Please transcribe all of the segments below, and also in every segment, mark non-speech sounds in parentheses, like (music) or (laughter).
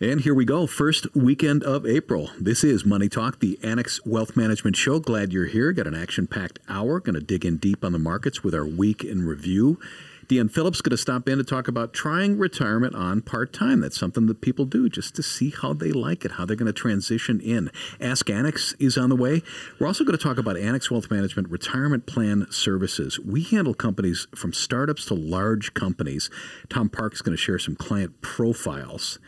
And here we go. First weekend of April. This is Money Talk, the Annex Wealth Management Show. Glad you're here. Got an action packed hour. Going to dig in deep on the markets with our week in review. Deanne Phillips going to stop in to talk about trying retirement on part time. That's something that people do just to see how they like it, how they're going to transition in. Ask Annex is on the way. We're also going to talk about Annex Wealth Management retirement plan services. We handle companies from startups to large companies. Tom Park's is going to share some client profiles.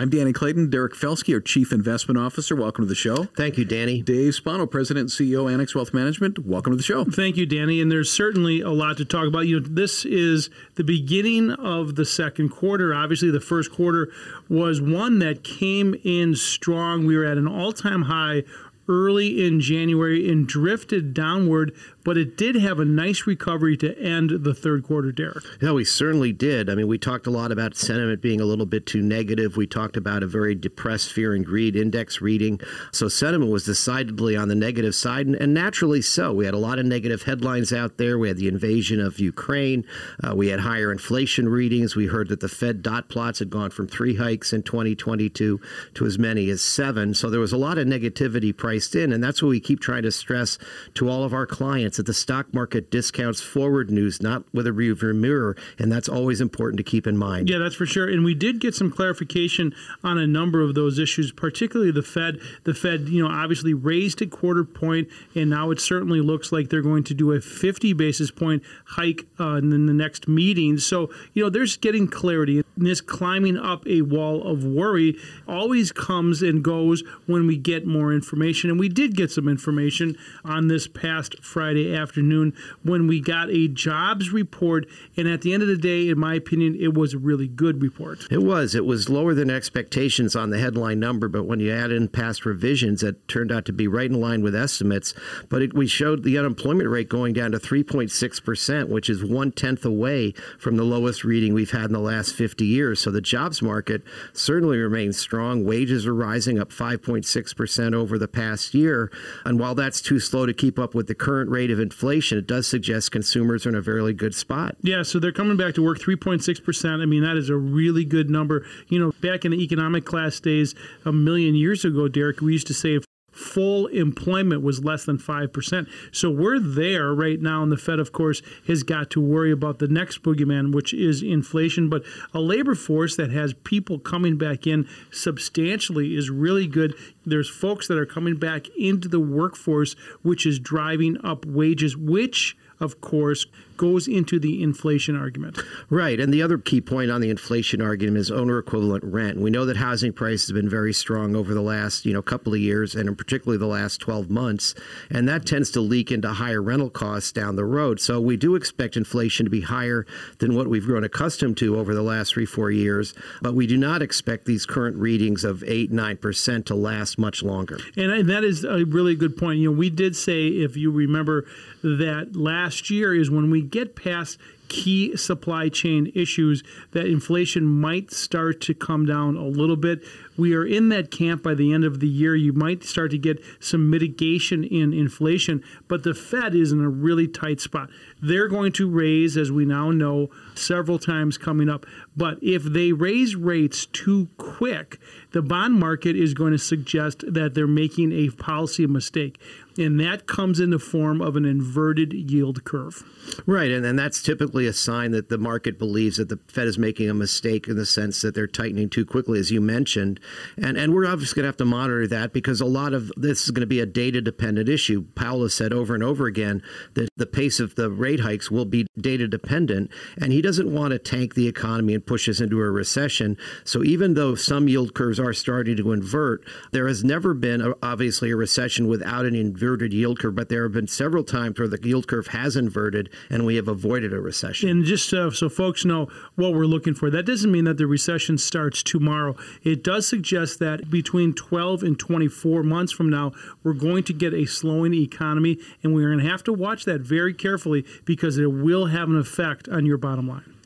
I'm Danny Clayton. Derek Felske, our Chief Investment Officer. Welcome to the show. Thank you, Danny. Dave Spano, President and CEO, Annex Wealth Management. Welcome to the show. Thank you, Danny. And there's certainly a lot to talk about. You know, this is the beginning of the second quarter. Obviously, the first quarter was one that came in strong. We were at an all-time high early in January and drifted downward but it did have a nice recovery to end the third quarter, Derek. Yeah, we certainly did. I mean, we talked a lot about sentiment being a little bit too negative. We talked about a very depressed fear and greed index reading. So sentiment was decidedly on the negative side, and, and naturally so. We had a lot of negative headlines out there. We had the invasion of Ukraine. Uh, we had higher inflation readings. We heard that the Fed dot plots had gone from three hikes in 2022 to as many as seven. So there was a lot of negativity priced in, and that's what we keep trying to stress to all of our clients that the stock market discounts forward news, not with a rearview mirror, and that's always important to keep in mind. Yeah, that's for sure. And we did get some clarification on a number of those issues, particularly the Fed. The Fed, you know, obviously raised a quarter point, and now it certainly looks like they're going to do a 50 basis point hike uh, in the next meeting. So, you know, there's getting clarity. And this climbing up a wall of worry always comes and goes when we get more information. And we did get some information on this past Friday afternoon when we got a jobs report. And at the end of the day, in my opinion, it was a really good report. It was. It was lower than expectations on the headline number, but when you add in past revisions, it turned out to be right in line with estimates. But it, we showed the unemployment rate going down to 3.6%, which is one tenth away from the lowest reading we've had in the last 50 years. So the jobs market certainly remains strong. Wages are rising up 5.6% over the past year. And while that's too slow to keep up with the current rate of of inflation, it does suggest consumers are in a very good spot. Yeah, so they're coming back to work 3.6%. I mean, that is a really good number. You know, back in the economic class days a million years ago, Derek, we used to say if full employment was less than 5%. So we're there right now. And the Fed, of course, has got to worry about the next boogeyman, which is inflation. But a labor force that has people coming back in substantially is really good. There's folks that are coming back into the workforce, which is driving up wages, which of course, goes into the inflation argument. Right. And the other key point on the inflation argument is owner equivalent rent. We know that housing prices have been very strong over the last, you know, couple of years and particularly the last 12 months, and that tends to leak into higher rental costs down the road. So we do expect inflation to be higher than what we've grown accustomed to over the last 3-4 years, but we do not expect these current readings of 8-9% to last much longer. And that is a really good point. You know, we did say if you remember that last year is when we get past key supply chain issues that inflation might start to come down a little bit. We are in that camp by the end of the year. You might start to get some mitigation in inflation, but the Fed is in a really tight spot. They're going to raise, as we now know, several times coming up. But if they raise rates too quick, the bond market is going to suggest that they're making a policy mistake. And that comes in the form of an inverted yield curve. Right. And, and that's typically a sign that the market believes that the Fed is making a mistake in the sense that they're tightening too quickly, as you mentioned. And, and we're obviously going to have to monitor that because a lot of this is going to be a data dependent issue. Powell has said over and over again that the pace of the rate hikes will be data dependent. And he doesn't want to tank the economy and push us into a recession. So even though some yield curves are starting to invert, there has never been, a, obviously, a recession without an inverted yield curve, but there have been several times where the yield curve has inverted and we have avoided a recession. And just uh, so folks know what we're looking for, that doesn't mean that the recession starts tomorrow. It does suggest that between 12 and 24 months from now, we're going to get a slowing economy, and we're going to have to watch that very carefully because it will have an effect on your bottom line.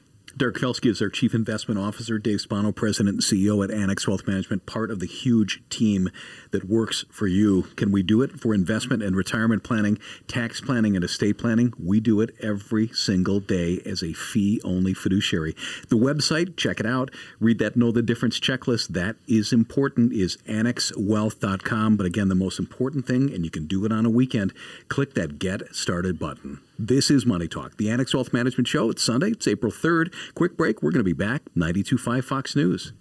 Derek Felske is our Chief Investment Officer. Dave Spano, President and CEO at Annex Wealth Management, part of the huge team that works for you. Can we do it for investment and retirement planning, tax planning, and estate planning? We do it every single day as a fee only fiduciary. The website, check it out. Read that Know the Difference checklist. That is important, is annexwealth.com. But again, the most important thing, and you can do it on a weekend, click that Get Started button. This is Money Talk, the Annex Wealth Management Show. It's Sunday, it's April 3rd. Quick break. We're going to be back. 92.5 Fox News.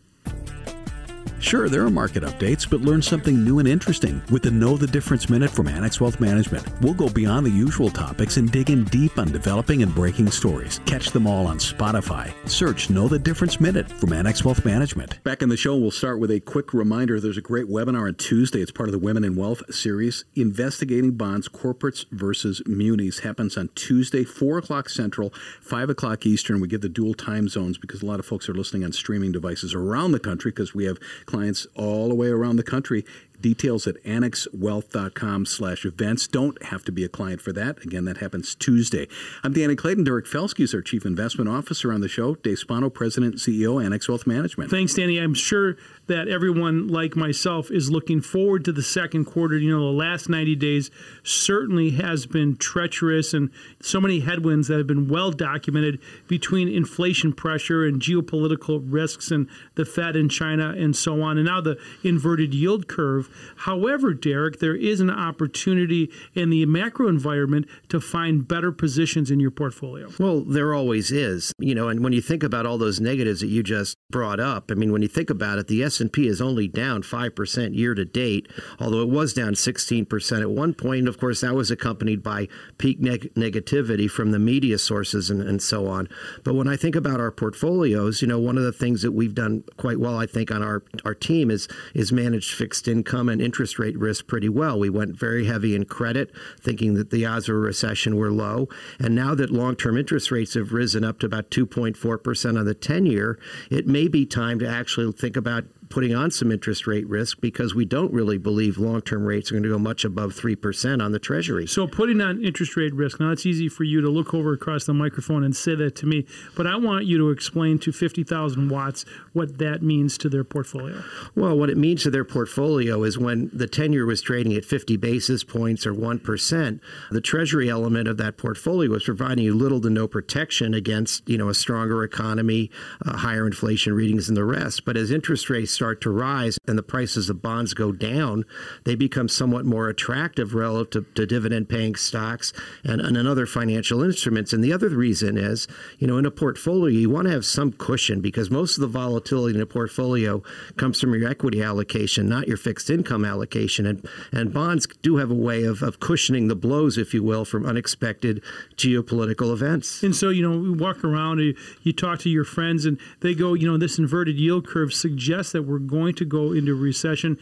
Sure, there are market updates, but learn something new and interesting with the Know the Difference Minute from Annex Wealth Management. We'll go beyond the usual topics and dig in deep on developing and breaking stories. Catch them all on Spotify. Search Know the Difference Minute from Annex Wealth Management. Back in the show, we'll start with a quick reminder. There's a great webinar on Tuesday. It's part of the Women in Wealth series. Investigating Bonds, Corporates versus Munis happens on Tuesday, 4 o'clock Central, 5 o'clock Eastern. We give the dual time zones because a lot of folks are listening on streaming devices around the country because we have clients all the way around the country. Details at annexwealth.com slash events. Don't have to be a client for that. Again, that happens Tuesday. I'm Danny Clayton. Derek Felske is our Chief Investment Officer on the show. Dave Spano, President and CEO, Annex Wealth Management. Thanks, Danny. I'm sure that everyone like myself is looking forward to the second quarter. You know, the last 90 days certainly has been treacherous and so many headwinds that have been well documented between inflation pressure and geopolitical risks and the Fed and China and so on. And now the inverted yield curve. However, Derek, there is an opportunity in the macro environment to find better positions in your portfolio. Well, there always is. You know, and when you think about all those negatives that you just brought up, I mean, when you think about it, the S&P is only down 5% year to date, although it was down 16% at one point. Of course, that was accompanied by peak neg- negativity from the media sources and, and so on. But when I think about our portfolios, you know, one of the things that we've done quite well, I think, on our, our team is, is managed fixed income and interest rate risk pretty well. We went very heavy in credit, thinking that the odds of a recession were low. And now that long term interest rates have risen up to about 2.4% on the 10 year, it may be time to actually think about putting on some interest rate risk because we don't really believe long term rates are going to go much above 3% on the Treasury. So, putting on interest rate risk, now it's easy for you to look over across the microphone and say that to me, but I want you to explain to 50,000 watts what that means to their portfolio. Well, what it means to their portfolio is when the 10 year was trading at 50 basis points or 1%, the Treasury element of that portfolio was providing you little to no protection against you know, a stronger economy, uh, higher inflation readings, and the rest. But as interest rates start to rise and the prices of bonds go down, they become somewhat more attractive relative to, to dividend paying stocks and, and other financial instruments. And the other reason is, you know, in a portfolio, you want to have some cushion because most of the volatility in a portfolio comes from your equity allocation, not your fixed income allocation. And, and bonds do have a way of, of cushioning the blows, if you will, from unexpected geopolitical events. And so, you know, we walk around, you, you talk to your friends, and they go, you know, this inverted yield curve suggests that we're going to go into recession.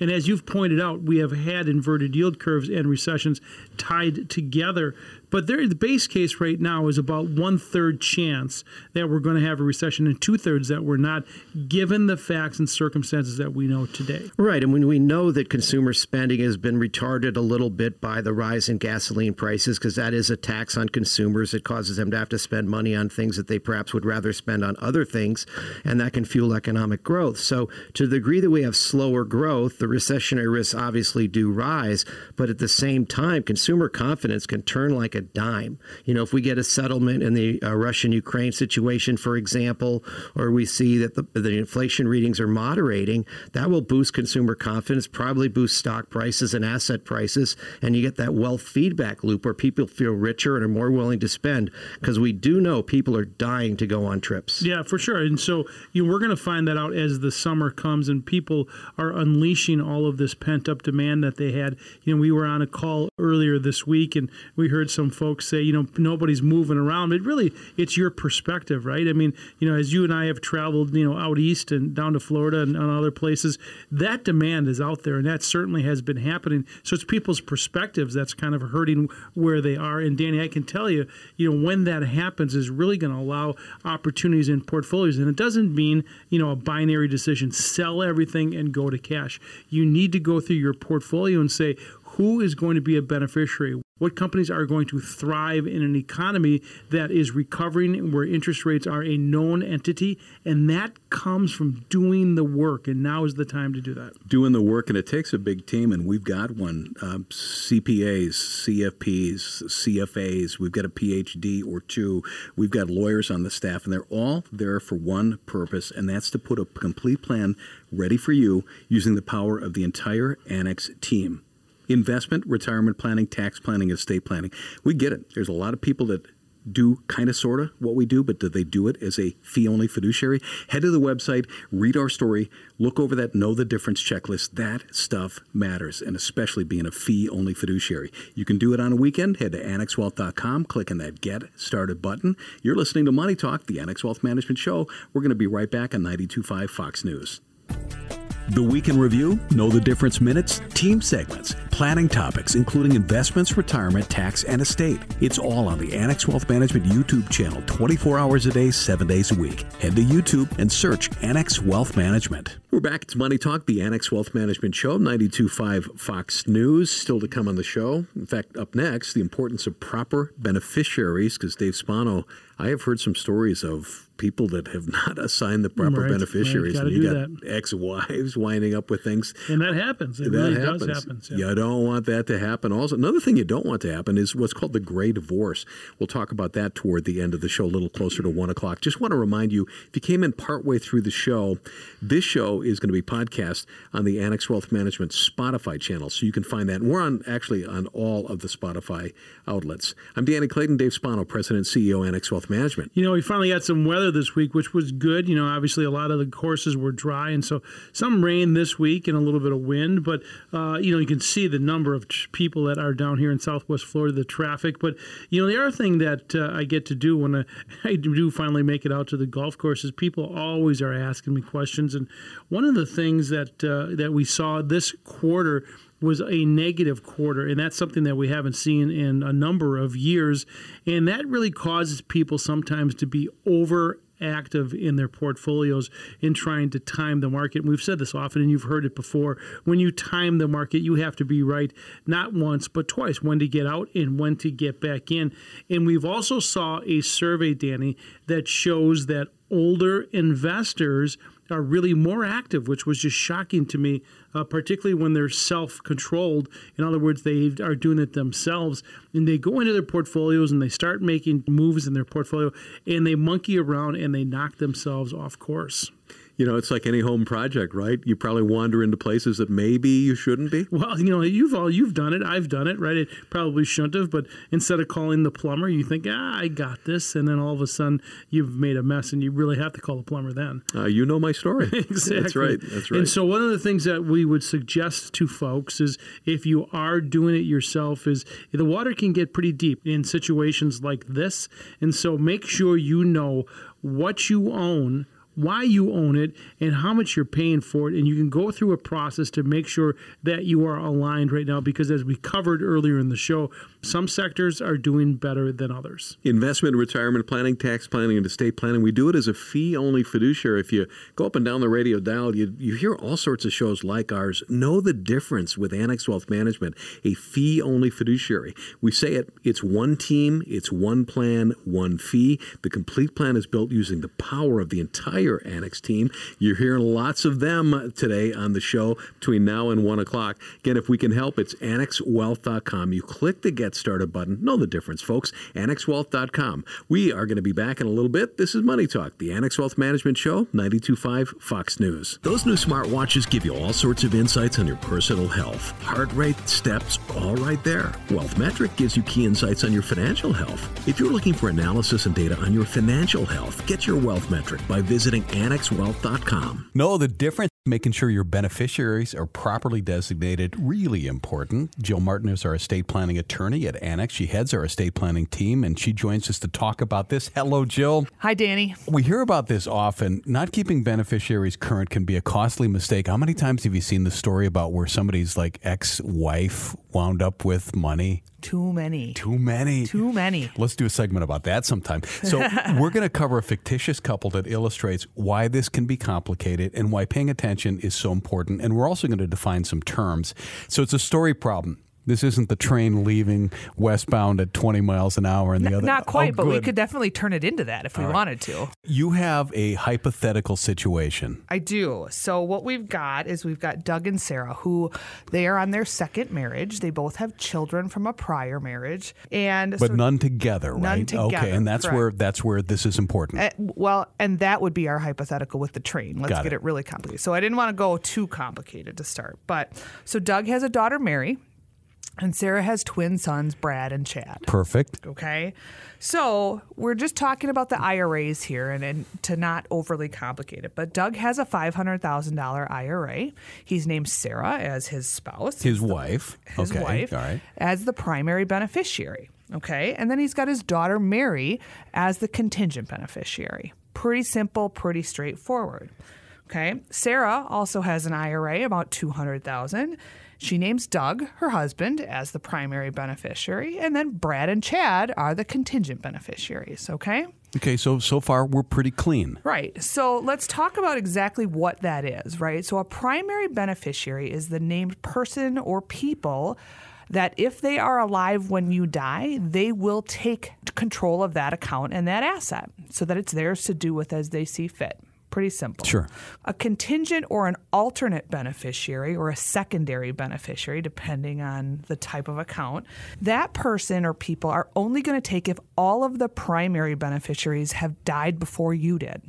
And as you've pointed out, we have had inverted yield curves and recessions tied together. But there, the base case right now is about one third chance that we're going to have a recession, and two thirds that we're not, given the facts and circumstances that we know today. Right, and when we know that consumer spending has been retarded a little bit by the rise in gasoline prices, because that is a tax on consumers, it causes them to have to spend money on things that they perhaps would rather spend on other things, and that can fuel economic growth. So, to the degree that we have slower growth, the recessionary risks obviously do rise, but at the same time, consumer confidence can turn like a dime. You know, if we get a settlement in the uh, Russian Ukraine situation, for example, or we see that the, the inflation readings are moderating, that will boost consumer confidence, probably boost stock prices and asset prices, and you get that wealth feedback loop where people feel richer and are more willing to spend because we do know people are dying to go on trips. Yeah, for sure. And so you know, we're going to find that out as the summer comes and people are unleashing all of this pent up demand that they had. You know, we were on a call earlier this week and we heard some folks say, you know, nobody's moving around. But really, it's your perspective, right? I mean, you know, as you and I have traveled, you know, out east and down to Florida and, and other places, that demand is out there, and that certainly has been happening. So it's people's perspectives that's kind of hurting where they are. And Danny, I can tell you, you know, when that happens, is really going to allow opportunities in portfolios, and it doesn't mean you know a binary decision: sell everything and go to cash. You need to go through your portfolio and say who is going to be a beneficiary? What companies are going to thrive in an economy that is recovering, where interest rates are a known entity? And that comes from doing the work. And now is the time to do that. Doing the work, and it takes a big team, and we've got one um, CPAs, CFPs, CFAs, we've got a PhD or two, we've got lawyers on the staff, and they're all there for one purpose, and that's to put a complete plan ready for you using the power of the entire Annex team investment, retirement planning, tax planning, estate planning. We get it. There's a lot of people that do kind of sort of what we do, but do they do it as a fee only fiduciary? Head to the website, read our story, look over that know the difference checklist. That stuff matters, and especially being a fee only fiduciary. You can do it on a weekend. Head to annexwealth.com, click on that Get Started button. You're listening to Money Talk, the Annex Wealth Management Show. We're going to be right back on 925 Fox News. The Week in Review, Know the Difference Minutes, team segments, planning topics, including investments, retirement, tax, and estate. It's all on the Annex Wealth Management YouTube channel 24 hours a day, 7 days a week. Head to YouTube and search Annex Wealth Management. We're back. It's Money Talk, the Annex Wealth Management Show, 92.5 Fox News. Still to come on the show. In fact, up next, the importance of proper beneficiaries, because Dave Spano, I have heard some stories of people that have not assigned the proper Right, beneficiaries. right, and you got do ex-wives (laughs) winding up with things. And that happens. It that really happens. does happen. Yeah. You don't want that to happen. Also, another thing you don't want to happen is what's called the gray divorce. We'll talk about that toward the end of the show, a little closer to one o'clock. Just want to remind you, if you came in partway through the show, this show is going to be podcast on the Annex Wealth Management Spotify channel, so you can find that. And we're on actually on all of the Spotify outlets. I'm Danny Clayton, Dave Spano, President and CEO Annex Wealth Management. You know, we finally got some weather this week, which was good. You know, obviously a lot of the courses were dry, and so some rain this week and a little bit of wind. But uh, you know, you can see the number of people that are down here in Southwest Florida, the traffic. But you know, the other thing that uh, I get to do when I, (laughs) I do finally make it out to the golf course is people always are asking me questions, and one of the things that uh, that we saw this quarter was a negative quarter, and that's something that we haven't seen in a number of years, and that really causes people sometimes to be over active in their portfolios in trying to time the market. And we've said this often, and you've heard it before. When you time the market, you have to be right not once but twice when to get out and when to get back in. And we've also saw a survey, Danny, that shows that older investors are really more active, which was just shocking to me, uh, particularly when they're self controlled. In other words, they are doing it themselves. And they go into their portfolios and they start making moves in their portfolio and they monkey around and they knock themselves off course. You know, it's like any home project, right? You probably wander into places that maybe you shouldn't be. Well, you know, you've all you've done it. I've done it, right? It probably shouldn't have, but instead of calling the plumber, you think, ah, I got this, and then all of a sudden you've made a mess, and you really have to call the plumber then. Uh, you know my story. (laughs) exactly. That's right. That's right. And so one of the things that we would suggest to folks is if you are doing it yourself is the water can get pretty deep in situations like this. And so make sure you know what you own why you own it and how much you're paying for it and you can go through a process to make sure that you are aligned right now because as we covered earlier in the show some sectors are doing better than others investment, retirement planning, tax planning, and estate planning. We do it as a fee only fiduciary. If you go up and down the radio dial, you, you hear all sorts of shows like ours. Know the difference with Annex Wealth Management, a fee only fiduciary. We say it, it's one team, it's one plan, one fee. The complete plan is built using the power of the entire Annex team. You're hearing lots of them today on the show between now and one o'clock. Again, if we can help, it's annexwealth.com. You click the Get Started button. Know the difference, folks. AnnexWealth.com. We are going to be back in a little bit. This is Money Talk, the Annex Wealth Management Show, 92.5 Fox News. Those new smartwatches give you all sorts of insights on your personal health. Heart rate, steps, all right there. Wealth Metric gives you key insights on your financial health. If you're looking for analysis and data on your financial health, get your Wealth Metric by visiting AnnexWealth.com. Know the difference? Making sure your beneficiaries are properly designated, really important. Jill Martin is our estate planning attorney at Annex. She heads our estate planning team, and she joins us to talk about this. Hello, Jill. Hi, Danny. We hear about this often. Not keeping beneficiaries current can be a costly mistake. How many times have you seen the story about where somebody's like ex wife wound up with money? Too many. Too many. Too many. Let's do a segment about that sometime. So, (laughs) we're going to cover a fictitious couple that illustrates why this can be complicated and why paying attention is so important. And we're also going to define some terms. So, it's a story problem. This isn't the train leaving westbound at 20 miles an hour and the N- other. Not quite, Oh, but we could definitely turn it into that if we wanted to. You have a hypothetical situation. I do. So what we've got is we've got Doug and Sarah, who they are on their second marriage. They both have children from a prior marriage, and But so- none together, None right? together, okay, and that's correct. where that's where this is important. Uh, well, and that would be our hypothetical with the train. Let's Got get it. it. really complicated. So I didn't want to go too complicated to start. But so Doug has a daughter, Mary, and Sarah has twin sons, Brad and Chad. Perfect. Okay. So we're just talking about the IRAs here and, and to not overly complicate it. But Doug has a $500,000 IRA. He's named Sarah as his spouse. His wife. his okay. wife All right. as the primary beneficiary. Okay. And then he's got his daughter Mary as the contingent beneficiary. Pretty simple, pretty straightforward. Okay. Sarah also has an IRA about 200,000. She names Doug, her husband, as the primary beneficiary, and then Brad and Chad are the contingent beneficiaries, okay? Okay, so so far we're pretty clean. Right. So let's talk about exactly what that is, right? So a primary beneficiary is the named person or people that if they are alive when you die, they will take control of that account and that asset so that it's theirs to do with as they see fit. Pretty simple. Sure. A contingent or an alternate beneficiary or a secondary beneficiary, depending on the type of account, that person or people are only going to take if all of the primary beneficiaries have died before you did.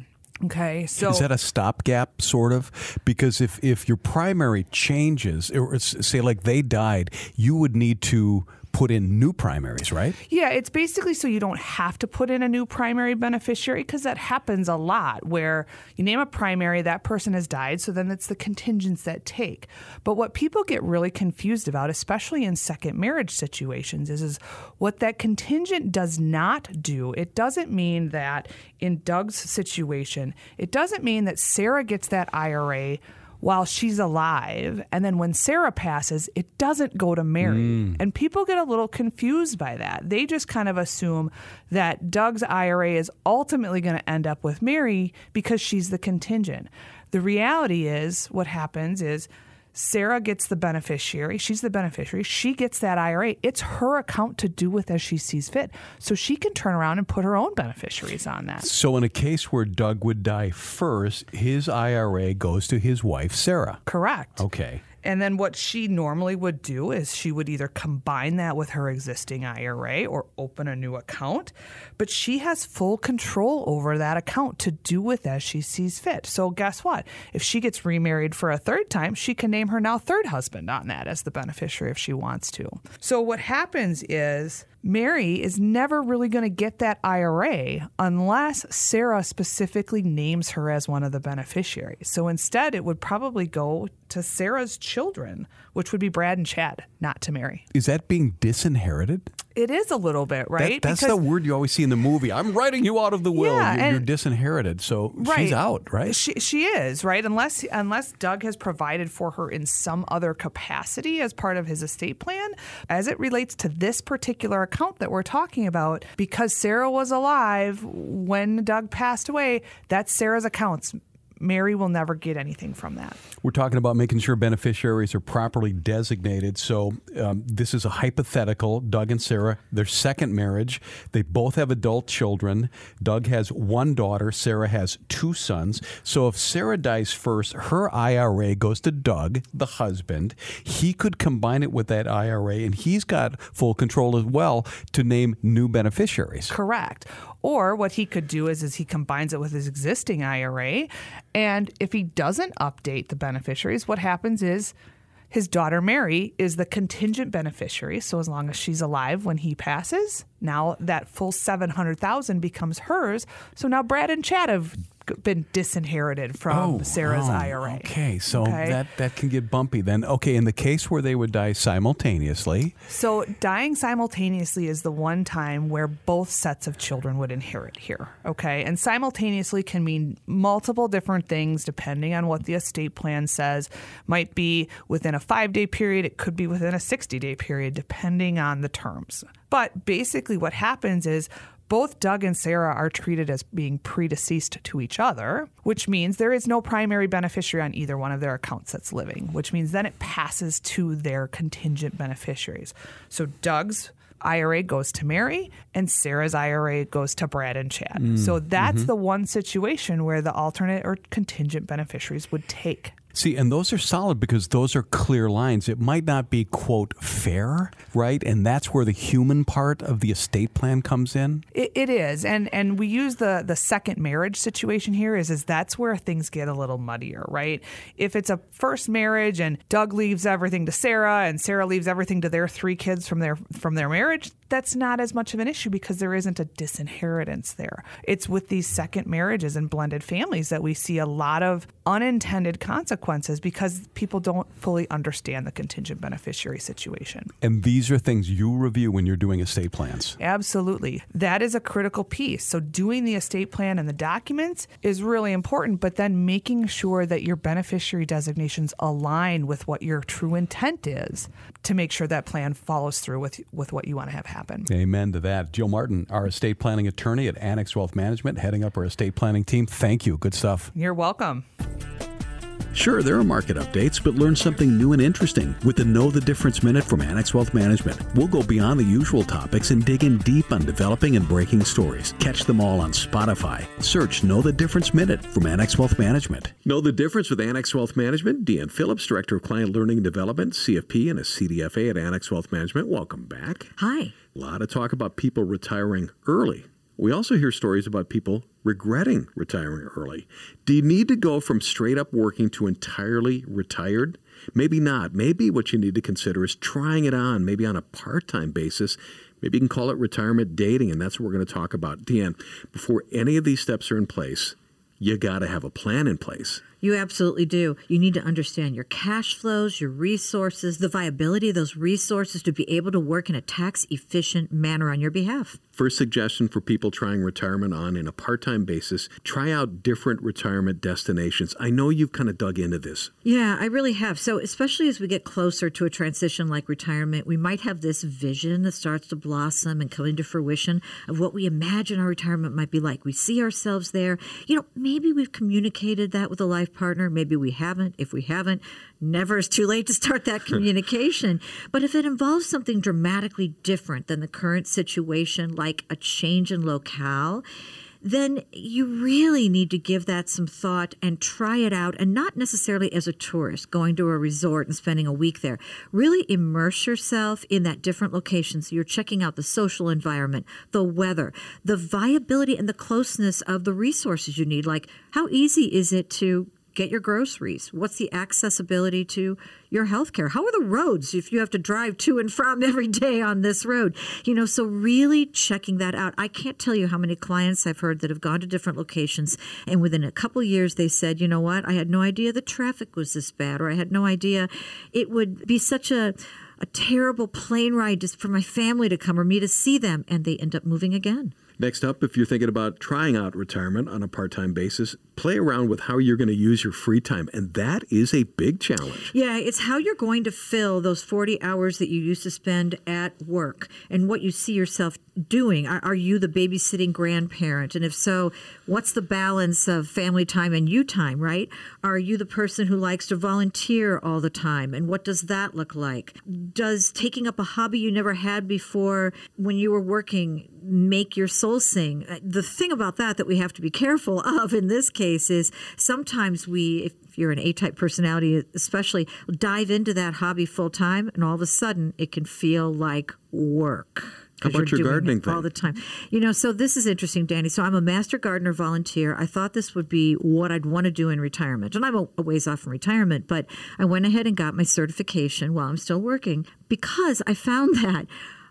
Okay, so Is that a stopgap, sort of? Because if if your primary changes, or say like they died, you would need to put in new primaries, right? Yeah, it's basically so you don't have to put in a new primary beneficiary because that happens a lot where you name a primary, that person has died, so then it's the contingents that take. But what people get really confused about, especially in second marriage situations, is, is what that contingent does not do. It doesn't mean that in Doug's situation, it doesn't mean that Sarah gets that IRA while she's alive. And then when Sarah passes, it doesn't go to Mary. Mm. And people get a little confused by that. They just kind of assume that Doug's IRA is ultimately going to end up with Mary because she's the contingent. The reality is, what happens is, Sarah gets the beneficiary. She's the beneficiary. She gets that IRA. It's her account to do with as she sees fit. So she can turn around and put her own beneficiaries on that. So in a case where Doug would die first, his IRA goes to his wife Sarah. Correct. Okay. And then what she normally would do is she would either combine that with her existing IRA or open a new account. But she has full control over that account to do with as she sees fit. So guess what? If she gets remarried for a third time, she can name her now third husband on that as the beneficiary if she wants to. So what happens is Mary is never really going to get that IRA unless Sarah specifically names her as one of the beneficiaries. So instead, it would probably go to Sarah's children, which would be Brad and Chad, not to marry. Is that being disinherited? It is a little bit, That- right? that's Because- the word you always see in the movie. I'm writing you out of the will. Yeah, you're, you're disinherited. So she's out, right? She she is right, unless unless Doug has provided for her in some other capacity as part of his estate plan, as it relates to this particular account that we're talking about. Because Sarah was alive when Doug passed away, that's Sarah's accounts. Mary will never get anything from that. We're talking about making sure beneficiaries are properly designated. So, um, this is a hypothetical. Doug and Sarah, their second marriage, they both have adult children. Doug has one daughter, Sarah has two sons. So, if Sarah dies first, her IRA goes to Doug, the husband. He could combine it with that IRA, and he's got full control as well to name new beneficiaries. Correct. Or what he could do is, is he combines it with his existing IRA, and if he doesn't update the beneficiaries, what happens is his daughter Mary is the contingent beneficiary. So as long as she's alive when he passes, now that full seven hundred thousand becomes hers. So now Brad and Chad have been disinherited from oh, Sarah's oh, IRA. Okay, so Okay? that that can get bumpy then. Okay, in the case where they would die simultaneously, So, dying simultaneously is the one time where both sets of children would inherit here. Okay. And simultaneously can mean multiple different things depending on what the estate plan says. Might be within a five day period, it could be within a 60 day period, depending on the terms. But basically, what happens is both Doug and Sarah are treated as being predeceased to each other, which means there is no primary beneficiary on either one of their accounts that's living, which means then it passes to their contingent beneficiaries. So Doug's IRA goes to Mary and Sarah's IRA goes to Brad and Chad. Mm, so that's mm-hmm. the one situation where the alternate or contingent beneficiaries would take. See, and those are solid because those are clear lines. It might not be, quote, fair, right? And that's where the human part of the estate plan comes in. It, it is, and and we use the the second marriage situation here is is that's where things get a little muddier, right? If it's a first marriage and Doug leaves everything to Sarah and Sarah leaves everything to their three kids from their from their marriage, that's not as much of an issue because there isn't a disinheritance there. It's with these second marriages and blended families that we see a lot of unintended consequences because people don't fully understand the contingent beneficiary situation. And these are things you review when you're doing estate plans. Absolutely. That is a critical piece. So, doing the estate plan and the documents is really important, but then making sure that your beneficiary designations align with what your true intent is to make sure that plan follows through with, with what you want to have happen. Amen to that. Jill Martin, our estate planning attorney at Annex Wealth Management, heading up our estate planning team. Thank you. Good stuff. You're welcome. Sure, there are market updates, but learn something new and interesting with the Know the Difference Minute from Annex Wealth Management. We'll go beyond the usual topics and dig in deep on developing and breaking stories. Catch them all on Spotify. Search Know the Difference Minute from Annex Wealth Management. Know the difference with Annex Wealth Management? Deanne Phillips, Director of Client Learning and Development, CFP, and a CDFA at Annex Wealth Management. Welcome back. Hi. A lot of talk about people retiring early. We also hear stories about people regretting retiring early. Do you need to go from straight up working to entirely retired? Maybe not. Maybe what you need to consider is trying it on, maybe on a part time basis. Maybe you can call it retirement dating, and that's what we're going to talk about. Deanne, before any of these steps are in place, you got to have a plan in place. You absolutely do. You need to understand your cash flows, your resources, the viability of those resources to be able to work in a tax efficient manner on your behalf. First suggestion for people trying retirement on in a part time basis try out different retirement destinations. I know you've kind of dug into this. Yeah, I really have. So, especially as we get closer to a transition like retirement, we might have this vision that starts to blossom and come into fruition of what we imagine our retirement might be like. We see ourselves there. You know, maybe we've communicated that with a life partner, maybe we haven't. If we haven't, never is too late to start that (laughs) communication. but if it involves something dramatically different than the current situation, like a change in locale, then you really need to give that some thought and try it out and not necessarily as a tourist going to a resort and spending a week there really immerse yourself in that different location so you're checking out the social environment the weather the viability and the closeness of the resources you need like how easy is it to get your groceries? What's the accessibility to your health care? How are the roads if you have to drive to and from (laughs) every day on this road? You know, so really checking that out. I can't tell you how many clients I've heard that have gone to different locations and within a couple years they said, you know what, I had no idea the traffic was this bad, or I had no idea it would be such a a terrible plane ride just for my family to come or me to see them, and they end up moving again. Next up, if you're thinking about trying out retirement on a part time basis, play around with how you're going to use your free time. And that is a big challenge. Yeah, it's how you're going to fill those 40 hours that you used to spend at work and what you see yourself doing. Are, are you the babysitting grandparent? And if so, what's the balance of family time and you time, right? Are you the person who likes to volunteer all the time? And what does that look like? Does taking up a hobby you never had before when you were working make your soul sing? Uh, the thing about that that we have to be careful (laughs) of in this case is sometimes we, if you're an A-type personality, especially dive into that hobby full time, and all of a sudden it can feel like work. How about your gardening thing? all the time? You know, so this is interesting, Danny. So I'm a master gardener volunteer. I thought this would be what I'd want to do in retirement, and I'm a, a ways off from retirement, but I went ahead and got my certification while I'm still working because I found (laughs) that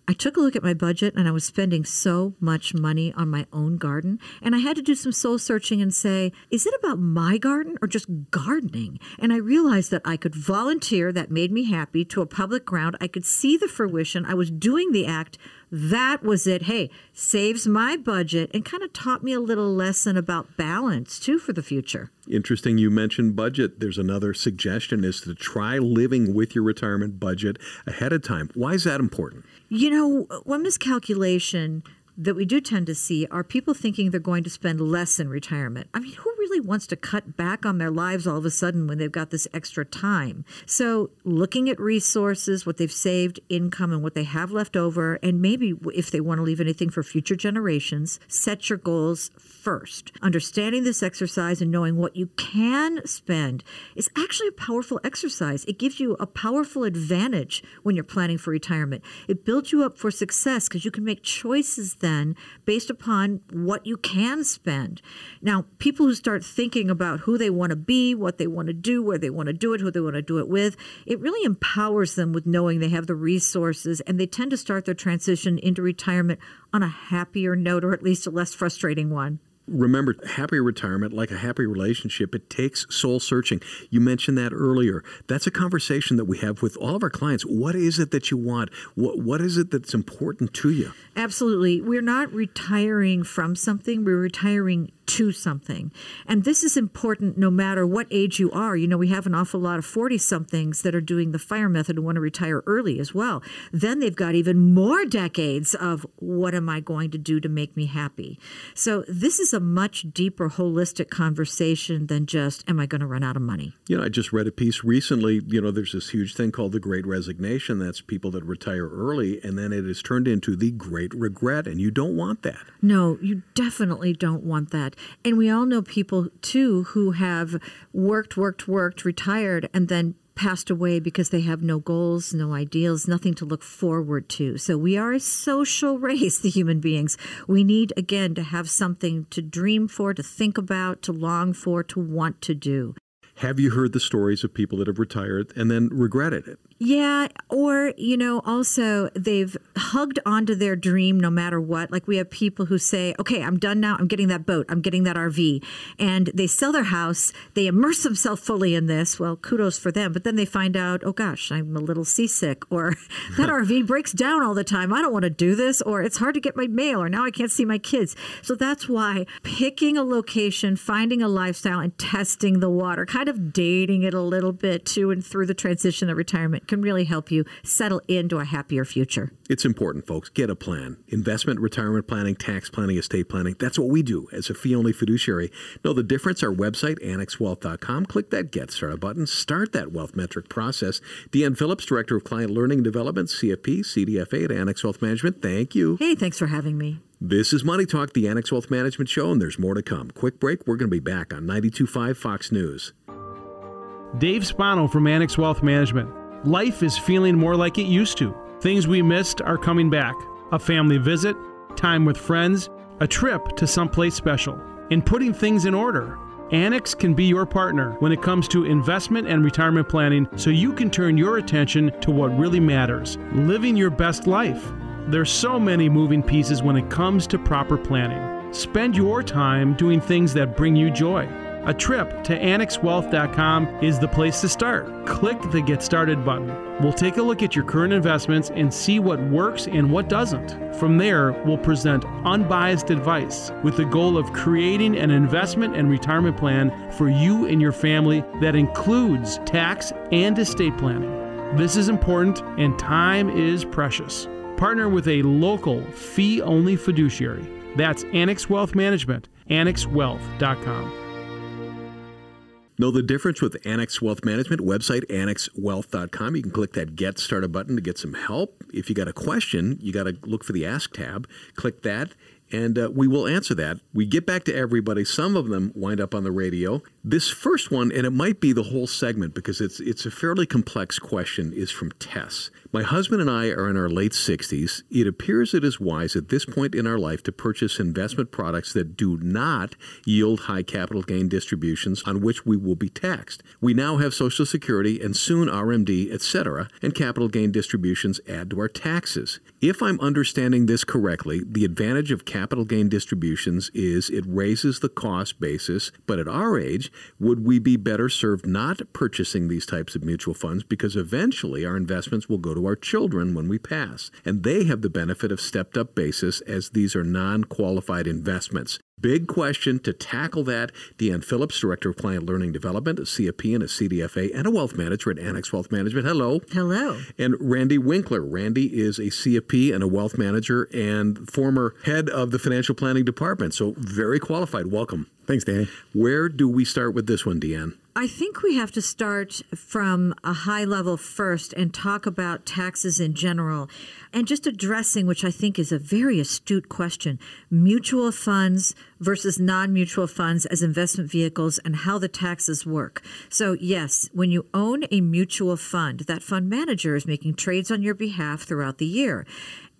I took a look at my budget and I was spending so much money on my own garden. And I had to do some soul searching and say, is it about my garden or just gardening? And I realized that I could volunteer, that made me happy, to a public ground. I could see the fruition. I was doing the act. That was it. Hey, saves my budget and kind of taught me a little lesson about balance too for the future. Interesting you mentioned budget. There's another suggestion is to try living with your retirement budget ahead of time. Why is that important? You know, one miscalculation that we do tend to see are people thinking they're going to spend less in retirement. I mean, who really wants to cut back on their lives all of a sudden when they've got this extra time? So, looking at resources, what they've saved, income, and what they have left over, and maybe if they want to leave anything for future generations, set your goals first. Understanding this exercise and knowing what you can spend is actually a powerful exercise. It gives you a powerful advantage when you're planning for retirement. It builds you up for success because you can make choices then based upon what you can spend. Now, people who start thinking about who they want to be, what they want to do, where they want to do it, who they want to do it with, it really empowers them with knowing they have the resources and they tend to start their transition into retirement on a happier note or at least a less frustrating one remember happy retirement like a happy relationship it takes soul searching you mentioned that earlier that's a conversation that we have with all of our clients what is it that you want what what is it that's important to you absolutely we're not retiring from something we're retiring to something. And this is important no matter what age you are. You know, we have an awful lot of 40 somethings that are doing the fire method and want to retire early as well. Then they've got even more decades of what am I going to do to make me happy? So this is a much deeper, holistic conversation than just am I going to run out of money? You know, I just read a piece recently. You know, there's this huge thing called the Great Resignation. That's people that retire early, and then it is turned into the Great Regret. And you don't want that. No, you definitely don't want that. And we all know people too who have worked, worked, worked, retired, and then passed away because they have no goals, no ideals, nothing to look forward to. So we are a social (laughs) race, the human beings. We need, again, to have something to dream for, to think about, to long for, to want to do. Have you heard the stories of people that have retired and then regretted it? Yeah, or, you know, also they've hugged onto their dream no matter what. Like we have people who say, okay, I'm done now. I'm getting that boat. I'm getting that RV. And they sell their house. They immerse themselves fully in this. Well, kudos for them. But then they find out, oh gosh, I'm a little seasick. Or (laughs) that RV (laughs) breaks down all the time. I don't want to do this. Or it's hard to get my mail. Or now I can't see my kids. So that's why picking a location, finding a lifestyle, and testing the water, kind of dating it a little bit to and through the transition of retirement can really help you settle into a happier future. It's important, folks. Get a plan. Investment, retirement planning, tax planning, estate planning. That's what we do as a fee only fiduciary. Know the difference? Our website, annexwealth.com. Click that Get Started button. Start that wealth metric process. Deanne Phillips, Director of Client Learning and Development, CFP, CDFA at Annex Wealth Management. Thank you. Hey, thanks for having me. This is Money Talk, the Annex Wealth Management Show, and there's more to come. Quick break. We're going to be back on 92.5 Fox News. Dave Spano from Annex Wealth Management. Life is feeling more like it used to. Things we missed are coming back. A family visit, time with friends, a trip to someplace special. In putting things in order, Annex can be your partner when it comes to investment and retirement planning so you can turn your attention to what really matters living your best life. There's so many moving pieces when it comes to proper planning. Spend your time doing things that bring you joy. A trip to annexwealth.com is the place to start. Click the Get Started button. We'll take a look at your current investments and see what works and what doesn't. From there, we'll present unbiased advice with the goal of creating an investment and retirement plan for you and your family that includes tax and estate planning. This is important and time is precious. Partner with a local fee only fiduciary. That's Annex Wealth Management, annexwealth.com. Know the difference with Annex Wealth Management website, annexwealth.com. You can click that Get Started button to get some help. If you got a question, you got to look for the Ask tab. Click that, and uh, we will answer that. We get back to everybody. Some of them wind up on the radio. This first one, and it might be the whole segment because it's it's a fairly complex question, is from Tess. My husband and I are in our late 60s. It appears it is wise at this point in our life to purchase investment products that do not yield high capital gain distributions on which we will be taxed. We now have Social Security and soon RMD, etc., and capital gain distributions add to our taxes. If I'm understanding this correctly, the advantage of capital gain distributions is it raises the cost basis, but at our age, would we be better served not purchasing these types of mutual funds because eventually our investments will go to our children when we pass, and they have the benefit of stepped up basis as these are non qualified investments. Big question to tackle that. Deanne Phillips, Director of Client Learning Development, a CFP and a CDFA, and a wealth manager at Annex Wealth Management. Hello. Hello. And Randy Winkler. Randy is a CFP and a wealth manager and former head of the financial planning department. So very qualified. Welcome. Thanks, Danny. Where do we start with this one, Deanne? I think we have to start from a high level first and talk about taxes in general and just addressing, which I think is a very astute question, mutual funds versus non mutual funds as investment vehicles and how the taxes work. So, yes, when you own a mutual fund, that fund manager is making trades on your behalf throughout the year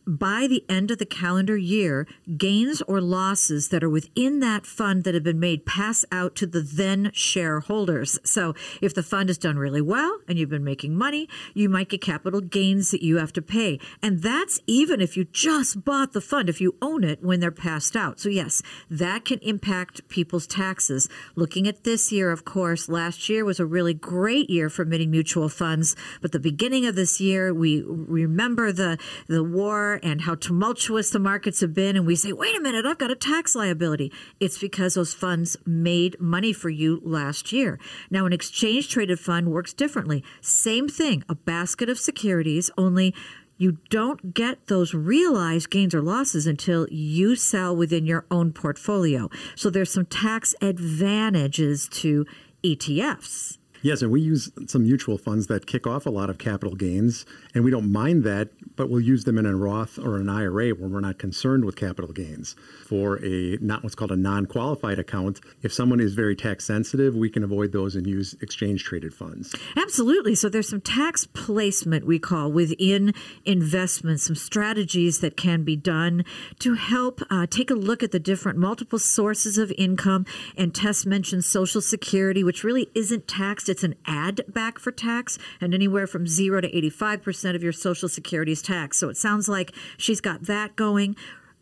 by the end of the calendar year, gains or losses that are within that fund that have been made pass out to the then shareholders. So if the fund has done really well and you've been making money, you might get capital gains that you have to pay. And that's even if you just bought the fund, if you own it when they're passed out. So, yes, that can impact people's taxes. Looking at this year, of course, last year was a really great year for many mutual funds. But the beginning of this year, we remember the, the war and how tumultuous the markets have been, and we say, wait a minute, I've got a tax liability. It's because those funds made money for you last year. Now, an exchange traded fund works differently. Same thing, a basket of securities, only you don't get those realized gains or losses until you sell within your own portfolio. So there's some tax advantages to ETFs. Yes, and we use some mutual funds that kick off a lot of capital gains, and we don't mind that, but we'll use them in a Roth or an IRA where we're not concerned with capital gains. For a not what's called a non-qualified account, if someone is very tax sensitive, we can avoid those and use exchange traded funds. Absolutely. So there's some tax placement we call within investments, some strategies that can be done to help uh, take a look at the different multiple sources of income. And Tess mentioned Social Security, which really isn't taxed it's an add back for tax, and anywhere from zero to 85% of your Social Security tax. So it sounds like she's got that going.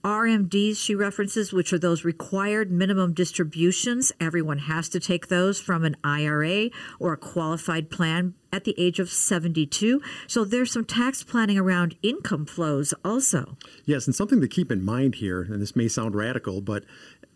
RMDs she references, which are those required minimum distributions. Everyone has to take those from an IRA or a qualified plan at the age of 72. So there's some tax planning around income flows also. Yes, and something to keep in mind here, and this may sound radical, but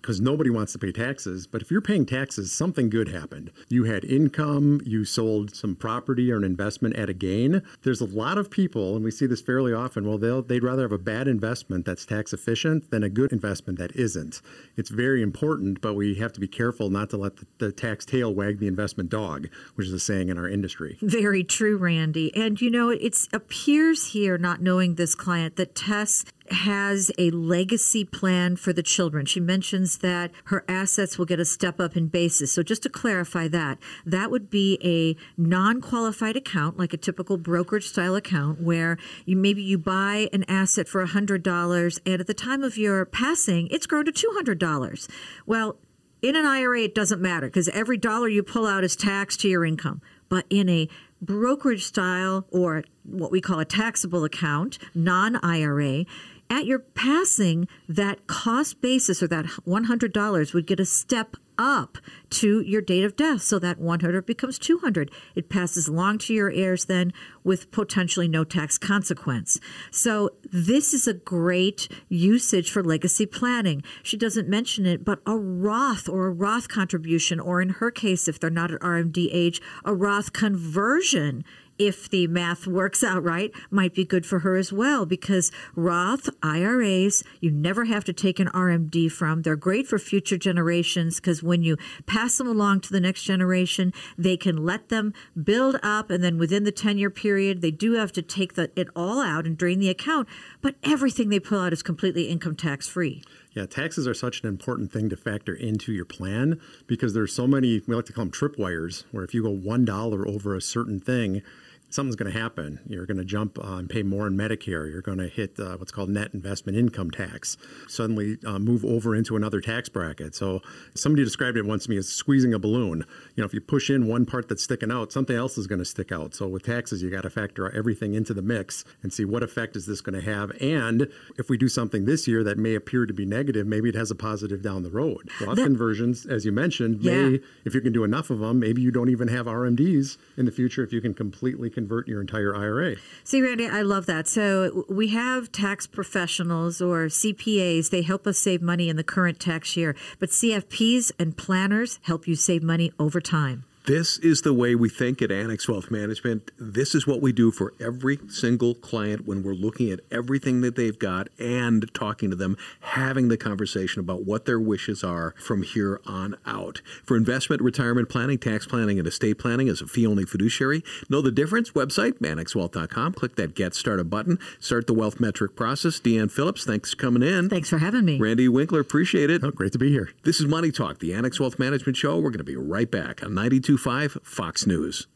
because nobody wants to pay taxes. But if you're paying taxes, something good happened. You had income, you sold some property or an investment at a gain. There's a lot of people, and we see this fairly often, well, they'd rather have a bad investment that's tax efficient than a good investment that isn't. It's very important, but we have to be careful not to let the, the tax tail wag the investment dog, which is a saying in our industry. Very true, Randy. And you know, it appears here, not knowing this client, that Tess has a legacy plan for the children. She mentions that her assets will get a step up in basis. So just to clarify that, that would be a non-qualified account, like a typical brokerage style account, where you maybe you buy an asset for $100 and at the time of your passing, it's grown to $200. Well, in an IRA, it doesn't matter because every dollar you pull out is taxed to your income. But in a brokerage style or what we call a taxable account, non IRA, at your passing, that cost basis or that $100 would get a step up to your date of death. So that 100 becomes 200. It passes along to your heirs then with potentially no tax consequence. So this is a great usage for legacy planning. She doesn't mention it, but a Roth or a Roth contribution, or in her case, if they're not at RMD age, a Roth conversion if the math works out right, might be good for her as well because Roth IRAs, you never have to take an RMD from. They're great for future generations because when you pass them along to the next generation. They can let them build up, and then within the 10 year period, they do have to take the, it all out and drain the account, but everything they pull out is completely income tax free. Yeah, taxes are such an important thing to factor into your plan because there's so many, we like to call them tripwires, where if you go $1 over a certain thing, something's going to happen. You're going to jump uh, and pay more in Medicare. You're going to hit uh, what's called net investment income tax. Suddenly uh, move over into another tax bracket. So somebody described it once to me as squeezing a balloon. You know, if you push in one part that's sticking out, something else is going to stick out. So with taxes, you got to factor everything into the mix and see what effect is this going to have. And if we do something this year that may appear to be negative, maybe it has a positive down the road. That- conversions, as you mentioned, Yeah. may if you can do enough of them, maybe you don't even have RMDs in the future if you can completely convert your entire IRA. See, Randy, I love that. So we have tax professionals or CPAs. They help us save money in the current tax year. But CFPs and planners help you save money over time. This is the way we think at Annex Wealth Management. This is what we do for every single client when we're looking at everything that they've got and talking to them, having the conversation about what their wishes are from here on out. For investment, retirement planning, tax planning, and estate planning as a fee only fiduciary, know the difference? Website, annexwealth.com. Click that Get Started button. Start the wealth metric process. Deanne Phillips, thanks for coming in. Thanks for having me. Randy Winkler, appreciate it. Oh, great to be here. This is Money Talk, the Annex Wealth Management Show. We're going to be right back on 92.5 Fox News.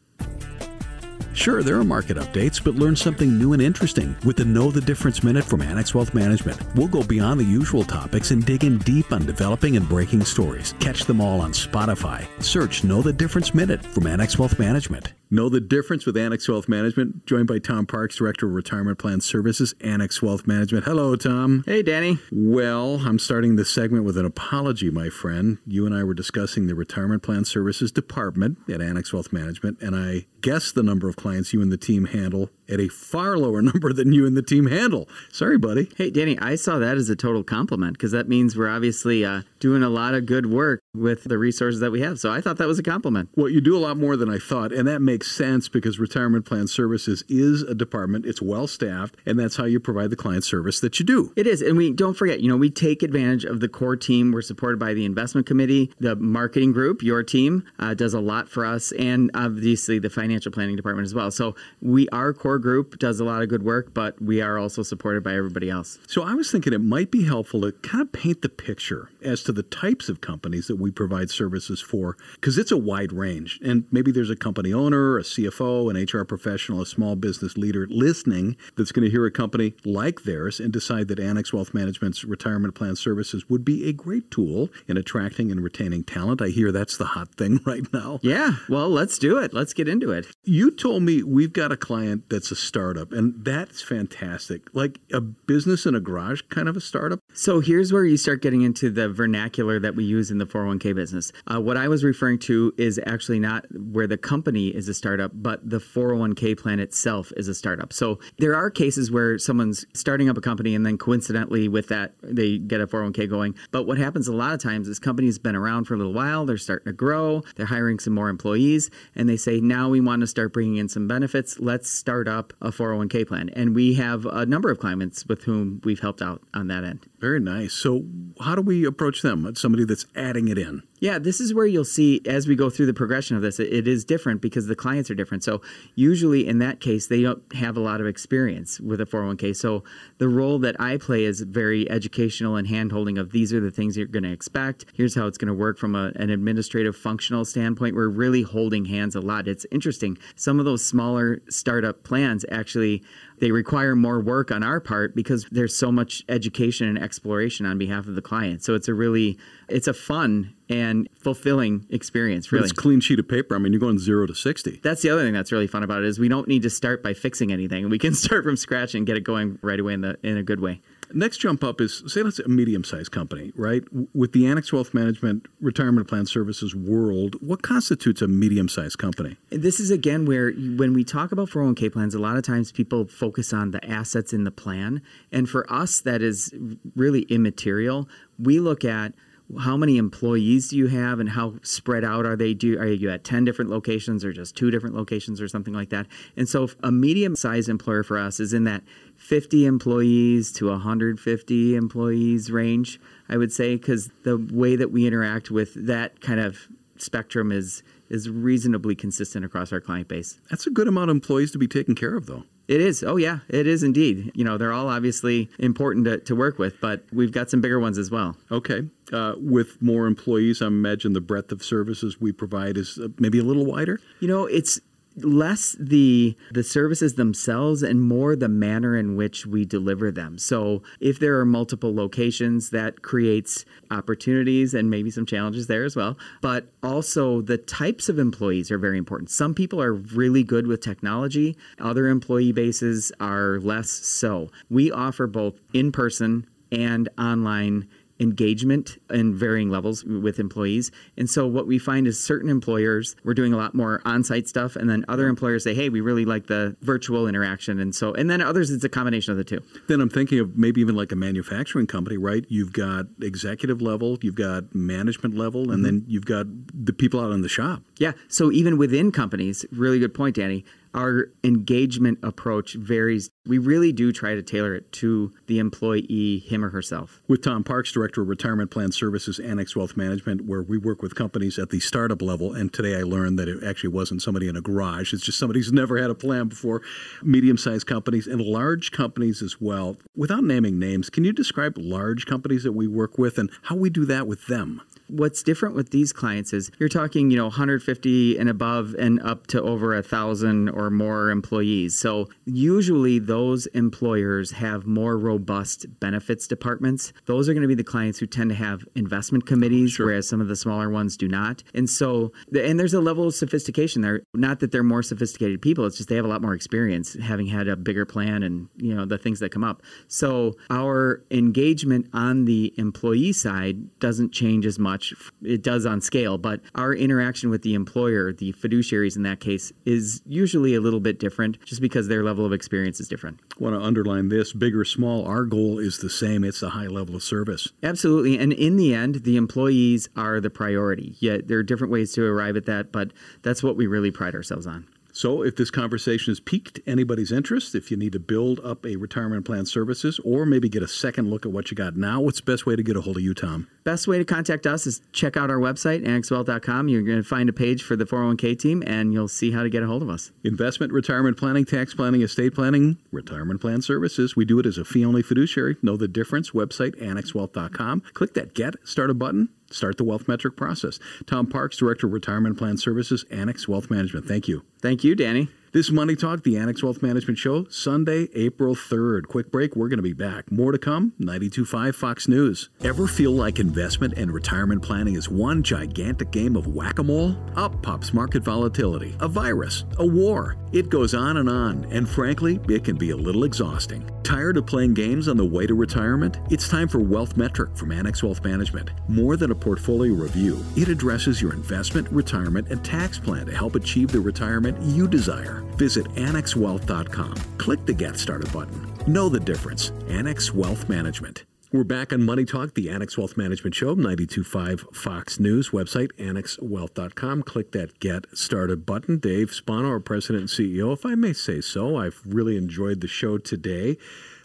Sure, there are market updates, but learn something new and interesting with the Know the Difference Minute from Annex Wealth Management. We'll go beyond the usual topics and dig in deep on developing and breaking stories. Catch them all on Spotify. Search Know the Difference Minute from Annex Wealth Management. Know the difference with Annex Wealth Management, joined by Tom Parks, Director of Retirement Plan Services, Annex Wealth Management. Hello, Tom. Hey, Danny. Well, I'm starting this segment with an apology, my friend. You and I were discussing the Retirement Plan Services Department at Annex Wealth Management, and I guessed the number of clients you and the team handle at a far lower (laughs) number than you and the team handle. Sorry, buddy. Hey, Danny, I saw that as a total compliment because that means we're obviously uh, doing a lot of good work with the resources that we have. So I thought that was a compliment. Well, you do a lot more than I thought, and that makes sense because Retirement Plan Services is a department. It's well staffed, and that's how you provide the client service that you do. It is. And we don't forget, you know, we take advantage of the core team. We're supported by the investment committee, the marketing group, your team uh, does a lot for us, and obviously the financial planning department as well. So we, are core group does a lot of good work, but we are also supported by everybody else. So I was thinking it might be helpful to kind of paint the picture as to the types of companies that we provide services for, because it's a wide range. And maybe there's a company owner, a CFO, an HR professional, a small business leader listening that's going to hear a company like theirs and decide that Annex Wealth Management's retirement plan services would be a great tool in attracting and retaining talent. I hear that's the hot thing (laughs) right now. Yeah, well, let's do it. Let's get into it. You told me we've got a client that's a startup, and that's fantastic. Like a business in a garage kind of a startup. So here's where you start getting into the vernacular that we use in the 401k business. Uh, what I was referring to is actually not where the company is a startup, but the 401k plan itself is a startup. So there are cases where someone's starting up a company and then coincidentally with that they get a 401k going. But what happens a lot of times is companies been around for a little while, they're starting to grow, they're hiring some more employees, and they say now we want to start bringing in some benefits. Let's start up a 401k plan. And we have a number of clients with whom we've helped out on that end. Very nice. So, how do we approach them? Somebody that's adding it in. Yeah, this is where you'll see as we go through the progression of this, it, it is different because the clients are different. So, usually in that case, they don't have a lot of experience with a 401k. So, the role that I play is very educational and handholding of these are the things you're going to expect. Here's how it's going to work from a, an administrative functional standpoint. We're really holding hands a lot. It's interesting. Some of those smaller startup plans actually they require more work on our part because there's so much education and exploration on behalf of the client. So it's a really it's a fun and fulfilling experience, But really. It's a clean sheet of paper. I mean, you're going zero to 60. That's the other thing that's really fun about it is we don't need to start by fixing anything. We can (laughs) start from scratch and get it going right away in the in a good way. Next jump up is say that's a medium sized company, right? With the Annex Wealth Management Retirement Plan Services world, what constitutes a medium sized company? This is again where when we talk about 401k plans, a lot of times people focus on the assets in the plan. And for us, that is really immaterial. We look at how many employees do you have and how spread out are they? Do are you at 10 different locations or just two different locations or something like that? And so a medium sized employer for us is in that 50 employees to 150 employees range, I would say, because the way that we interact with that kind of spectrum is is reasonably consistent across our client base. That's a good amount of employees to be taken care of, though. It is. Oh, yeah, it is indeed. You know, they're all obviously important to, to work with, but we've got some bigger ones as well. Okay. Uh, with more employees, I imagine the breadth of services we provide is uh, maybe a little wider. You know, it's less the the services themselves and more the manner in which we deliver them. So if there are multiple locations that creates opportunities and maybe some challenges there as well, but also the types of employees are very important. Some people are really good with technology, other employee bases are less so. We offer both in-person and online engagement in varying levels with employees. And so what we find is certain employers we're doing a lot more on-site stuff and then other employers say, "Hey, we really like the virtual interaction." And so and then others it's a combination of the two. Then I'm thinking of maybe even like a manufacturing company, right? You've got executive level, you've got management level, and mm-hmm. then you've got the people out in the shop. Yeah. So even within companies, really good point, Danny our engagement approach varies. We really do try to tailor it to the employee, him or herself. With Tom Parks, Director of Retirement Plan Services, Annex Wealth Management, where we work with companies at the startup level. And today I learned that it actually wasn't somebody in a garage, it's just somebody who's never had a plan before. Medium sized companies and large companies as well. Without naming names, can you describe large companies that we work with and how we do that with them? What's different with these clients is you're talking, you know, 150 and above and up to over a thousand or more employees. So usually those employers have more robust benefits departments. Those are going to be the clients who tend to have investment committees, sure. whereas some of the smaller ones do not. And so, and there's a level of sophistication there. Not that they're more sophisticated people, it's just they have a lot more experience having had a bigger plan and, you know, the things that come up. So our engagement on the employee side doesn't change as much much. It does on scale, but our interaction with the employer, the fiduciaries in that case, is usually a little bit different just because their level of experience is different. I want to underline this big or small, our goal is the same. It's a high level of service. Absolutely. And in the end, the employees are the priority. Yet there are different ways to arrive at that, but that's what we really pride ourselves on. So, if this conversation has piqued anybody's interest, if you need to build up a retirement plan services or maybe get a second look at what you got now, what's the best way to get a hold of you, Tom? Best way to contact us is check out our website, annexwealth.com. You're going to find a page for the 401k team and you'll see how to get a hold of us. Investment, retirement planning, tax planning, estate planning, retirement plan services. We do it as a fee only fiduciary. Know the difference. Website, annexwealth.com. Click that Get Started button start the wealth metric process. Tom Parks, Director of Retirement Plan Services, Annex Wealth Management. Thank you. Thank you, Danny. This Money Talk, the Annex Wealth Management Show, Sunday, April 3rd. Quick break, we're going to be back. More to come, 92.5 Fox News. Ever feel like investment and retirement planning is one gigantic game of whack a mole? Up pops market volatility, a virus, a war. It goes on and on, and frankly, it can be a little exhausting. Tired of playing games on the way to retirement? It's time for Wealth Metric from Annex Wealth Management. More than a portfolio review, it addresses your investment, retirement, and tax plan to help achieve the retirement you desire. Visit annexwealth.com. Click the Get Started button. Know the difference. Annex Wealth Management. We're back on Money Talk, the Annex Wealth Management Show, 92.5 Fox News website, annexwealth.com. Click that Get Started button. Dave Spano, our President and CEO, if I may say so, I've really enjoyed the show today.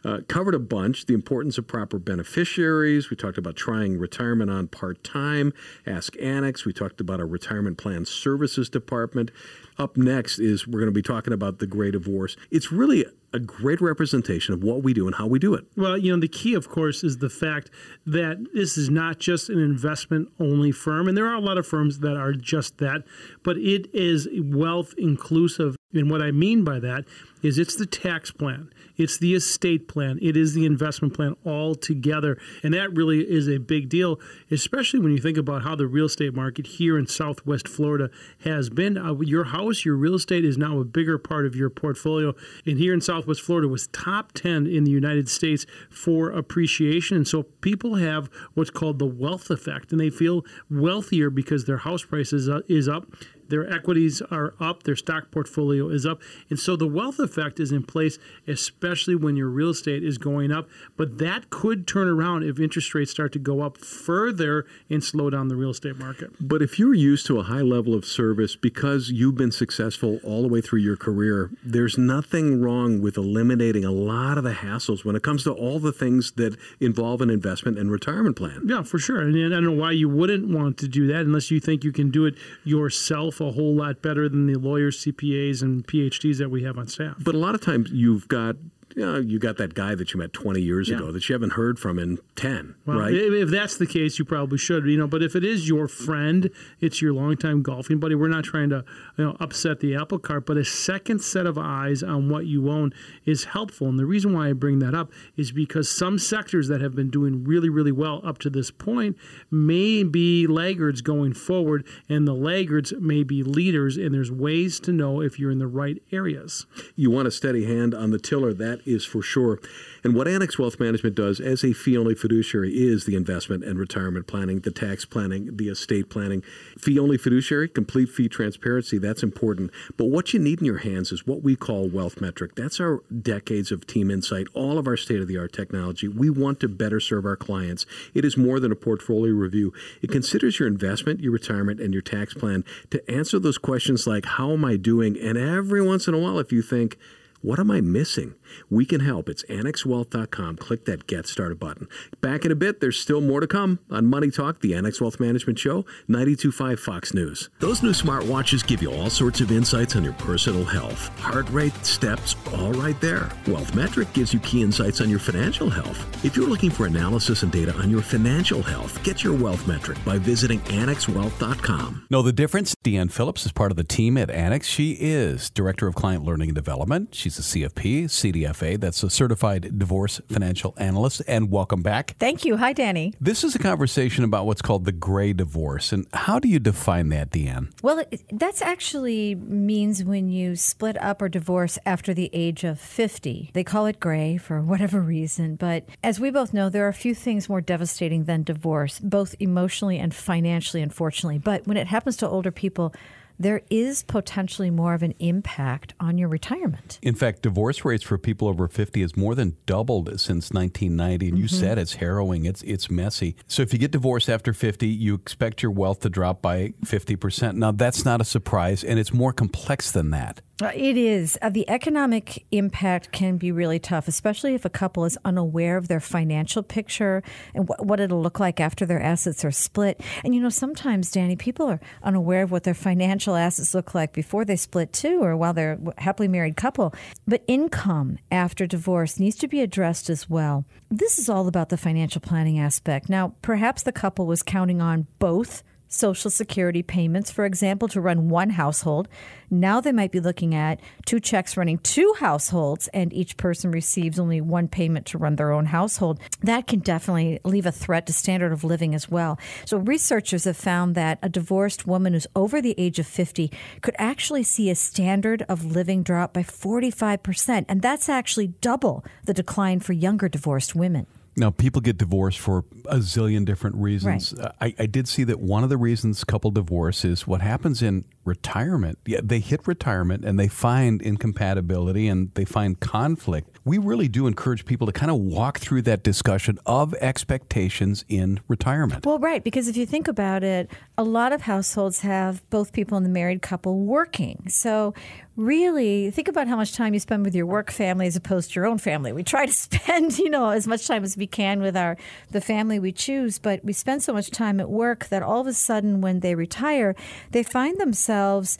Uh, covered a bunch the importance of proper beneficiaries. We talked about trying retirement on part time. Ask Annex. We talked about our retirement plan services department. Up next is we're going to be talking about the Great Divorce. It's really a great representation of what we do and how we do it. Well, you know, the key, of course, is the fact that this is not just an investment only firm, and there are a lot of firms that are just that, but it is wealth inclusive. And what I mean by that is it's the tax plan, it's the estate plan, it is the investment plan all together. And that really is a big deal, especially when you think about how the real estate market here in Southwest Florida has been. Uh, your house, your real estate is now a bigger part of your portfolio. And here in Southwest Florida was top 10 in the United States for appreciation. And so people have what's called the wealth effect, and they feel wealthier because their house price is, uh, is up their equities are up, their stock portfolio is up. And so the wealth effect is in place, especially when your real estate is going up. But that could turn around if interest rates start to go up further and slow down the real estate market. But if you're used to a high level of service because you've been successful all the way through your career, there's nothing wrong with eliminating a lot of the hassles when it comes to all the things that involve an investment and retirement plan. Yeah, for sure. And I don't know why you wouldn't want to do that unless you think you can do it yourself a whole lot better than the lawyers, CPAs, and PhDs that we have on staff. But a lot of times you've got you, know, you got that guy that you met 20 years Yeah. ago that you haven't heard from in 10, Well, right? if, if that's the case, you probably should, you know. But if it is your friend, it's your longtime golfing buddy. We're not trying to, you know, upset the apple cart, but a second set of eyes on what you own is helpful. And the reason why I bring that up is because some sectors that have been doing really, really well up to this point may be laggards going forward, and the laggards may be leaders. And there's ways to know if you're in the right areas. you want a steady hand on the tiller, that is for sure. And what Annex Wealth Management does as a fee only fiduciary is the investment and retirement planning, the tax planning, the estate planning. Fee only fiduciary, complete fee transparency, that's important. But what you need in your hands is what we call Wealth Metric. That's our decades of team insight, all of our state of the art technology. We want to better serve our clients. It is more than a portfolio review, it considers your investment, your retirement, and your tax plan to answer those questions like, How am I doing? And every once in a while, if you think, what am I missing? We can help. It's annexwealth.com. Click that Get Started button. Back in a bit, there's still more to come on Money Talk, the Annex Wealth Management Show, 92.5 Fox News. Those new smartwatches give you all sorts of insights on your personal health. Heart rate, steps, all right there. Wealth Metric gives you key insights on your financial health. If you're looking for analysis and data on your financial health, get your Wealth Metric by visiting annexwealth.com. Know the difference? Deanne Phillips is part of the team at Annex. She is Director of Client Learning and Development. She's a CFP, CDFA, that's a Certified Divorce Financial Analyst. And welcome back. Thank you. Hi, Danny. This is a conversation about what's called the gray divorce. And how do you define that, Deanne? Well, that's actually means when you split up or divorce after the age of 50. They call it gray for whatever reason, but as we both know, there are a few things more devastating than divorce, both emotionally and financially, unfortunately. But when it happens to older people, there is potentially more of an impact on your retirement. In fact, divorce rates for people over 50 has more than doubled since 1990. And you Mm-hmm. said it's harrowing, it's, it's messy. So if you get divorced after 50, you expect your wealth to drop by 50%. Now, that's not a surprise, and it's more complex than that. Uh, It is. Uh, the economic impact can be really tough, especially if a couple is unaware of their financial picture and wh- what it'll look like after their assets are split. And you know, sometimes, Danny, people are unaware of what their financial assets look like before they split too, or while they're a happily married couple. But income after divorce needs to be addressed as well. This is all about the financial planning aspect. Now, perhaps the couple was counting on both Social Security payments, for example, to run one household. Now they might be looking at two checks running two households, and each person receives only one payment to run their own household. That can definitely leave a threat to standard of living as well. So, researchers have found that a divorced woman who's over the age of 50 could actually see a standard of living drop by 45%, and that's actually double the decline for younger divorced women. Now, people get divorced for a zillion different reasons. Uh, I, I did see that one of the reasons couple divorce is what happens in retirement. Yeah, they hit retirement and they find incompatibility and they find conflict. We really do encourage people to kind of walk through that discussion of expectations in retirement. Well, right, because if you think about it, a lot of households have both people in the married couple working. So, really, think about how much time you spend with your work family as opposed to your own family. We try to (laughs) spend, you know, as much time as we can with our the family we choose, but we spend so much time at work that all of a sudden when they retire, they find themselves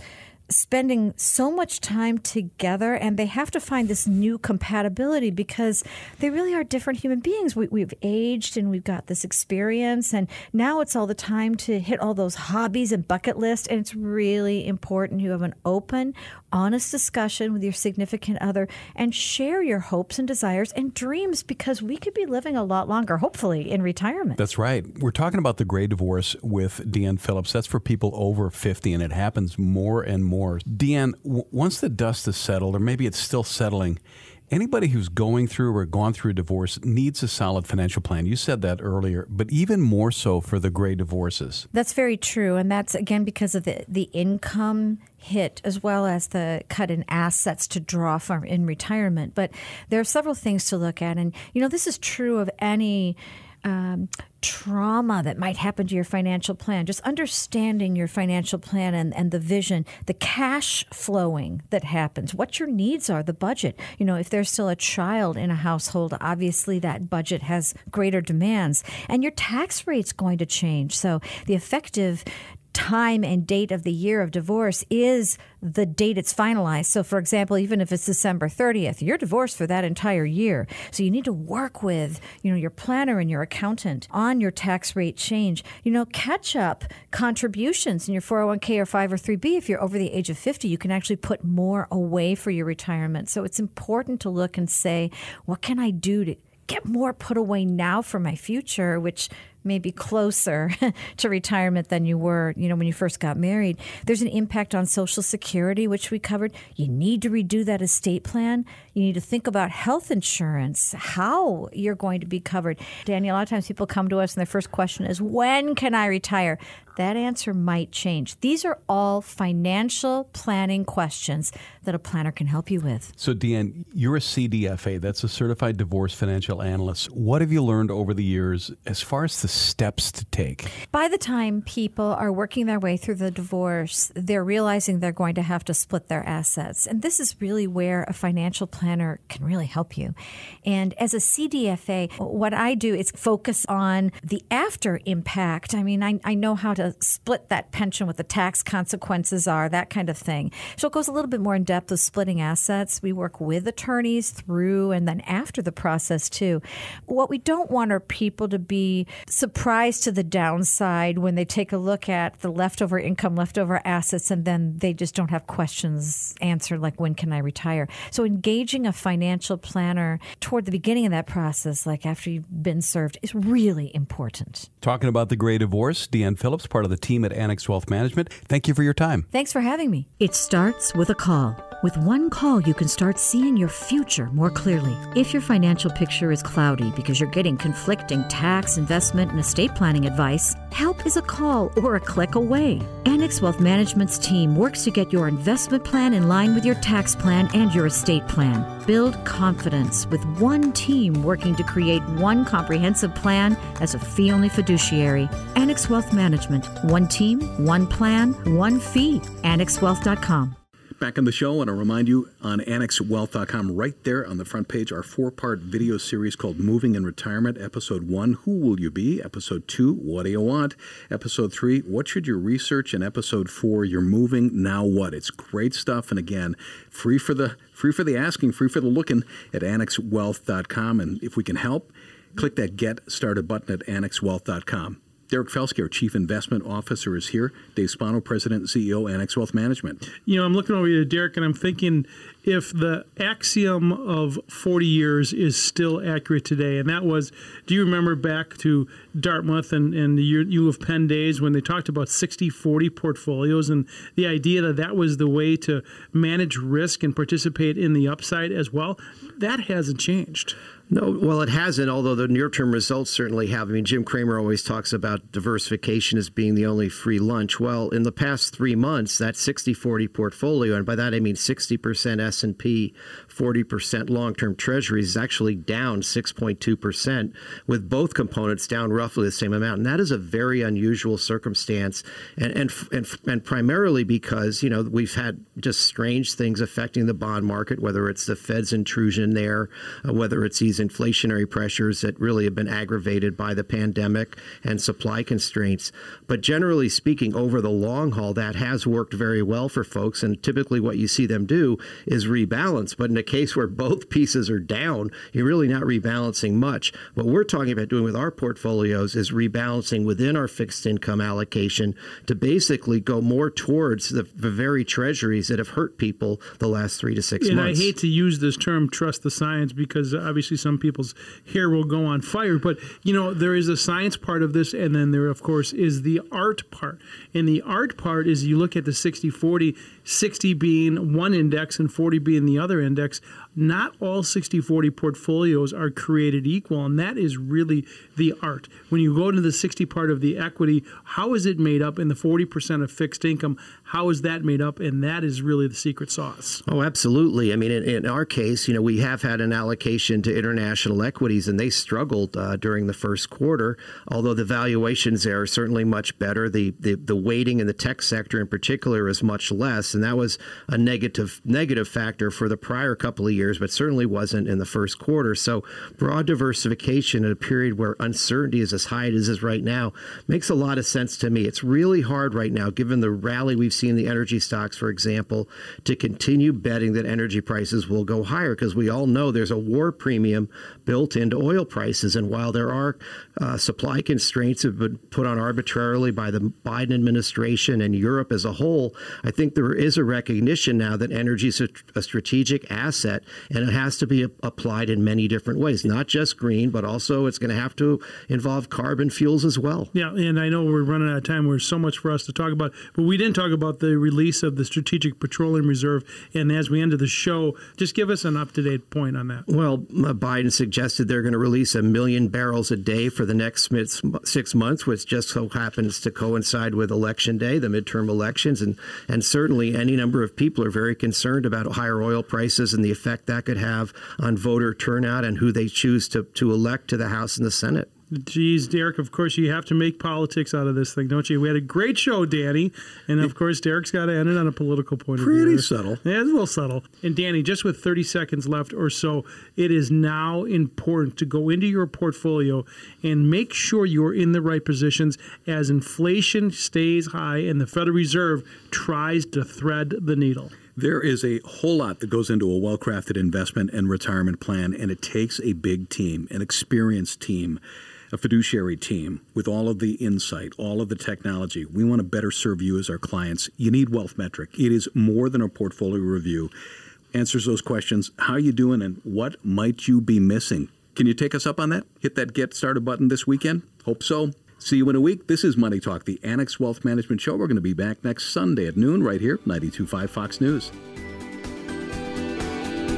spending so much time together and they have to find this new compatibility because they really are different human beings. We, we've aged and we've got this experience, and now it's all the time to hit all those hobbies and bucket lists. And it's really important you have an open, honest discussion with your significant other and share your hopes and desires and dreams because we could be living a lot longer, hopefully, in retirement. That's right. We're talking about the gray divorce with Deanne Phillips. That's for people over 50, and it happens more and more. Deanne, w- once the dust is settled, or maybe it's still settling, Anybody who's going through or gone through a divorce needs a solid financial plan. You said that earlier, but even more so for the gray divorces. That's very true. And that's, again, because of the, the income hit as well as the cut in assets to draw from in retirement. But there are several things to look at. And, you know, this is true of any um, trauma that might happen to your financial plan, just understanding your financial plan and, and the vision, the cash flowing that happens, what your needs are, the budget. You know, if there's still a child in a household, obviously that budget has greater demands, and your tax rate's going to change. So the effective time and date of the year of divorce is the date it's finalized. So, for example, even if it's December 30th, you're divorced for that entire year. So you need to work with, you know, your planner and your accountant on your tax rate change. You know, catch up contributions in your 401k or 5 or 3B. If you're over the age of 50, you can actually put more away for your retirement. So it's important to look and say, what can I do to get more put away now for my future, which maybe closer (laughs) to retirement than you were, you know, when you first got married. There's an impact on Social Security, which we covered. You need to redo that estate plan. You need to think about health insurance, how you're going to be covered. Danny, a lot of times people come to us and their first question is, when can I retire? That answer might change. These are all financial planning questions that a planner can help you with. So, Deanne, you're a CDFA, that's a certified divorce financial analyst. What have you learned over the years as far as the steps to take? By the time people are working their way through the divorce, they're realizing they're going to have to split their assets. And this is really where a financial planner can really help you. And as a CDFA, what I do is focus on the after impact. I mean, I, I know how to split that pension, what the tax consequences are, that kind of thing. So it goes a little bit more in depth of splitting assets. We work with attorneys through and then after the process, too. What we don't want are people to be surprised to the downside when they take a look at the leftover income, leftover assets, and then they just don't have questions answered like, when can I retire? So engaging a financial planner toward the beginning of that process, like after you've been served, is really important. Talking about the gray divorce, Deanne Phillips, part of the team at Annex Wealth Management. Thank you for your time. Thanks for having me. It starts with a call. With one call, you can start seeing your future more clearly. If your financial picture is cloudy because you're getting conflicting tax, investment, and estate planning advice, help is a call or a click away. Annex Wealth Management's team works to get your investment plan in line with your tax plan and your estate plan. Build confidence with one team working to create one comprehensive plan as a fee only fiduciary. Annex Wealth Management. One team, one plan, one fee. AnnexWealth.com. Back on the show, and I'll remind you on AnnexWealth.com, right there on the front page, our four part video series called Moving in Retirement. Episode one, Who Will You Be? Episode two, What Do You Want? Episode three, What Should You Research? And episode four, You're Moving, Now What? It's great stuff. And again, free for the free for the asking, free for the looking at AnnexWealth.com. And if we can help, click that Get Started button at AnnexWealth.com. Derek Felske, our Chief Investment Officer, is here. Dave Spano, President and CEO, Annex Wealth Management. You know, I'm looking over to Derek, and I'm thinking if the axiom of 40 years is still accurate today, and that was, do you remember back to Dartmouth and, and the U of Penn days when they talked about 60 40 portfolios and the idea that that was the way to manage risk and participate in the upside as well? That hasn't changed. No, well, it hasn't, although the near term results certainly have. I mean, Jim Cramer always talks about diversification as being the only free lunch. Well, in the past three months, that 60 40 portfolio, and by that I mean 60% S&P, 40% long-term treasuries is actually down 6.2% with both components down roughly the same amount. And that is a very unusual circumstance and and and, and primarily because, you know, we've had just strange things affecting the bond market whether it's the Fed's intrusion there, uh, whether it's these inflationary pressures that really have been aggravated by the pandemic and supply constraints. But generally speaking over the long haul that has worked very well for folks and typically what you see them do is rebalance. But in case where both pieces are down, you're really not rebalancing much. What we're talking about doing with our portfolios is rebalancing within our fixed income allocation to basically go more towards the, the very treasuries that have hurt people the last three to six and months. I hate to use this term trust the science because obviously some people's hair will go on fire, but you know, there is a science part of this, and then there, of course, is the art part. And the art part is you look at the 60 40, 60 being one index and 40 being the other index. Olympics not all 60 40 portfolios are created equal. And that is really the art. When you go into the 60 part of the equity, how is it made up? In the 40% of fixed income, how is that made up? And that is really the secret sauce. Oh, absolutely. I mean, in, in our case, you know, we have had an allocation to international equities, and they struggled uh, during the first quarter. Although the valuations there are certainly much better, the, the the weighting in the tech sector in particular is much less, and that was a negative negative factor for the prior couple of years, but certainly wasn't in the first quarter. So broad diversification at a period where uncertainty is as high as it is right now makes a lot of sense to me. It's really hard right now, given the rally we've seen the energy stocks, for example, to continue betting that energy prices will go higher because we all know there's a war premium built into oil prices. And while there are uh, supply constraints that have been put on arbitrarily by the Biden administration and Europe as a whole, I think there is a recognition now that energy is a, a strategic asset and it has to be a- applied in many different ways, not just green, but also it's going to have to involve carbon fuels as well. Yeah, and I know we're running out of time. There's so much for us to talk about, but we didn't talk about the release of the Strategic Petroleum Reserve. And as we ended the show, just give us an up to date point on that. Well, Biden suggested they're going to release a million barrels a day for the next six months, which just so happens to coincide with election day, the midterm elections, and and certainly any number of people are very concerned about higher oil prices and the effect that could have on voter turnout and who they choose to to elect to the House and the Senate. Geez, Derek, of course you have to make politics out of this thing, don't you? We had a great show, Danny. And of course, Derek's got to end it on a political point Pretty of view. Pretty subtle. Yeah, it's a little subtle. And Danny, just with 30 seconds left or so, it is now important to go into your portfolio and make sure you're in the right positions as inflation stays high and the Federal Reserve tries to thread the needle. There is a whole lot that goes into a well crafted investment and retirement plan, and it takes a big team, an experienced team a fiduciary team with all of the insight, all of the technology. We want to better serve you as our clients. You need Wealth Metric. It is more than a portfolio review. Answers those questions. How are you doing and what might you be missing? Can you take us up on that? Hit that get started button this weekend? Hope so. See you in a week. This is Money Talk, the Annex Wealth Management Show. We're going to be back next Sunday at noon right here, 92.5 Fox News.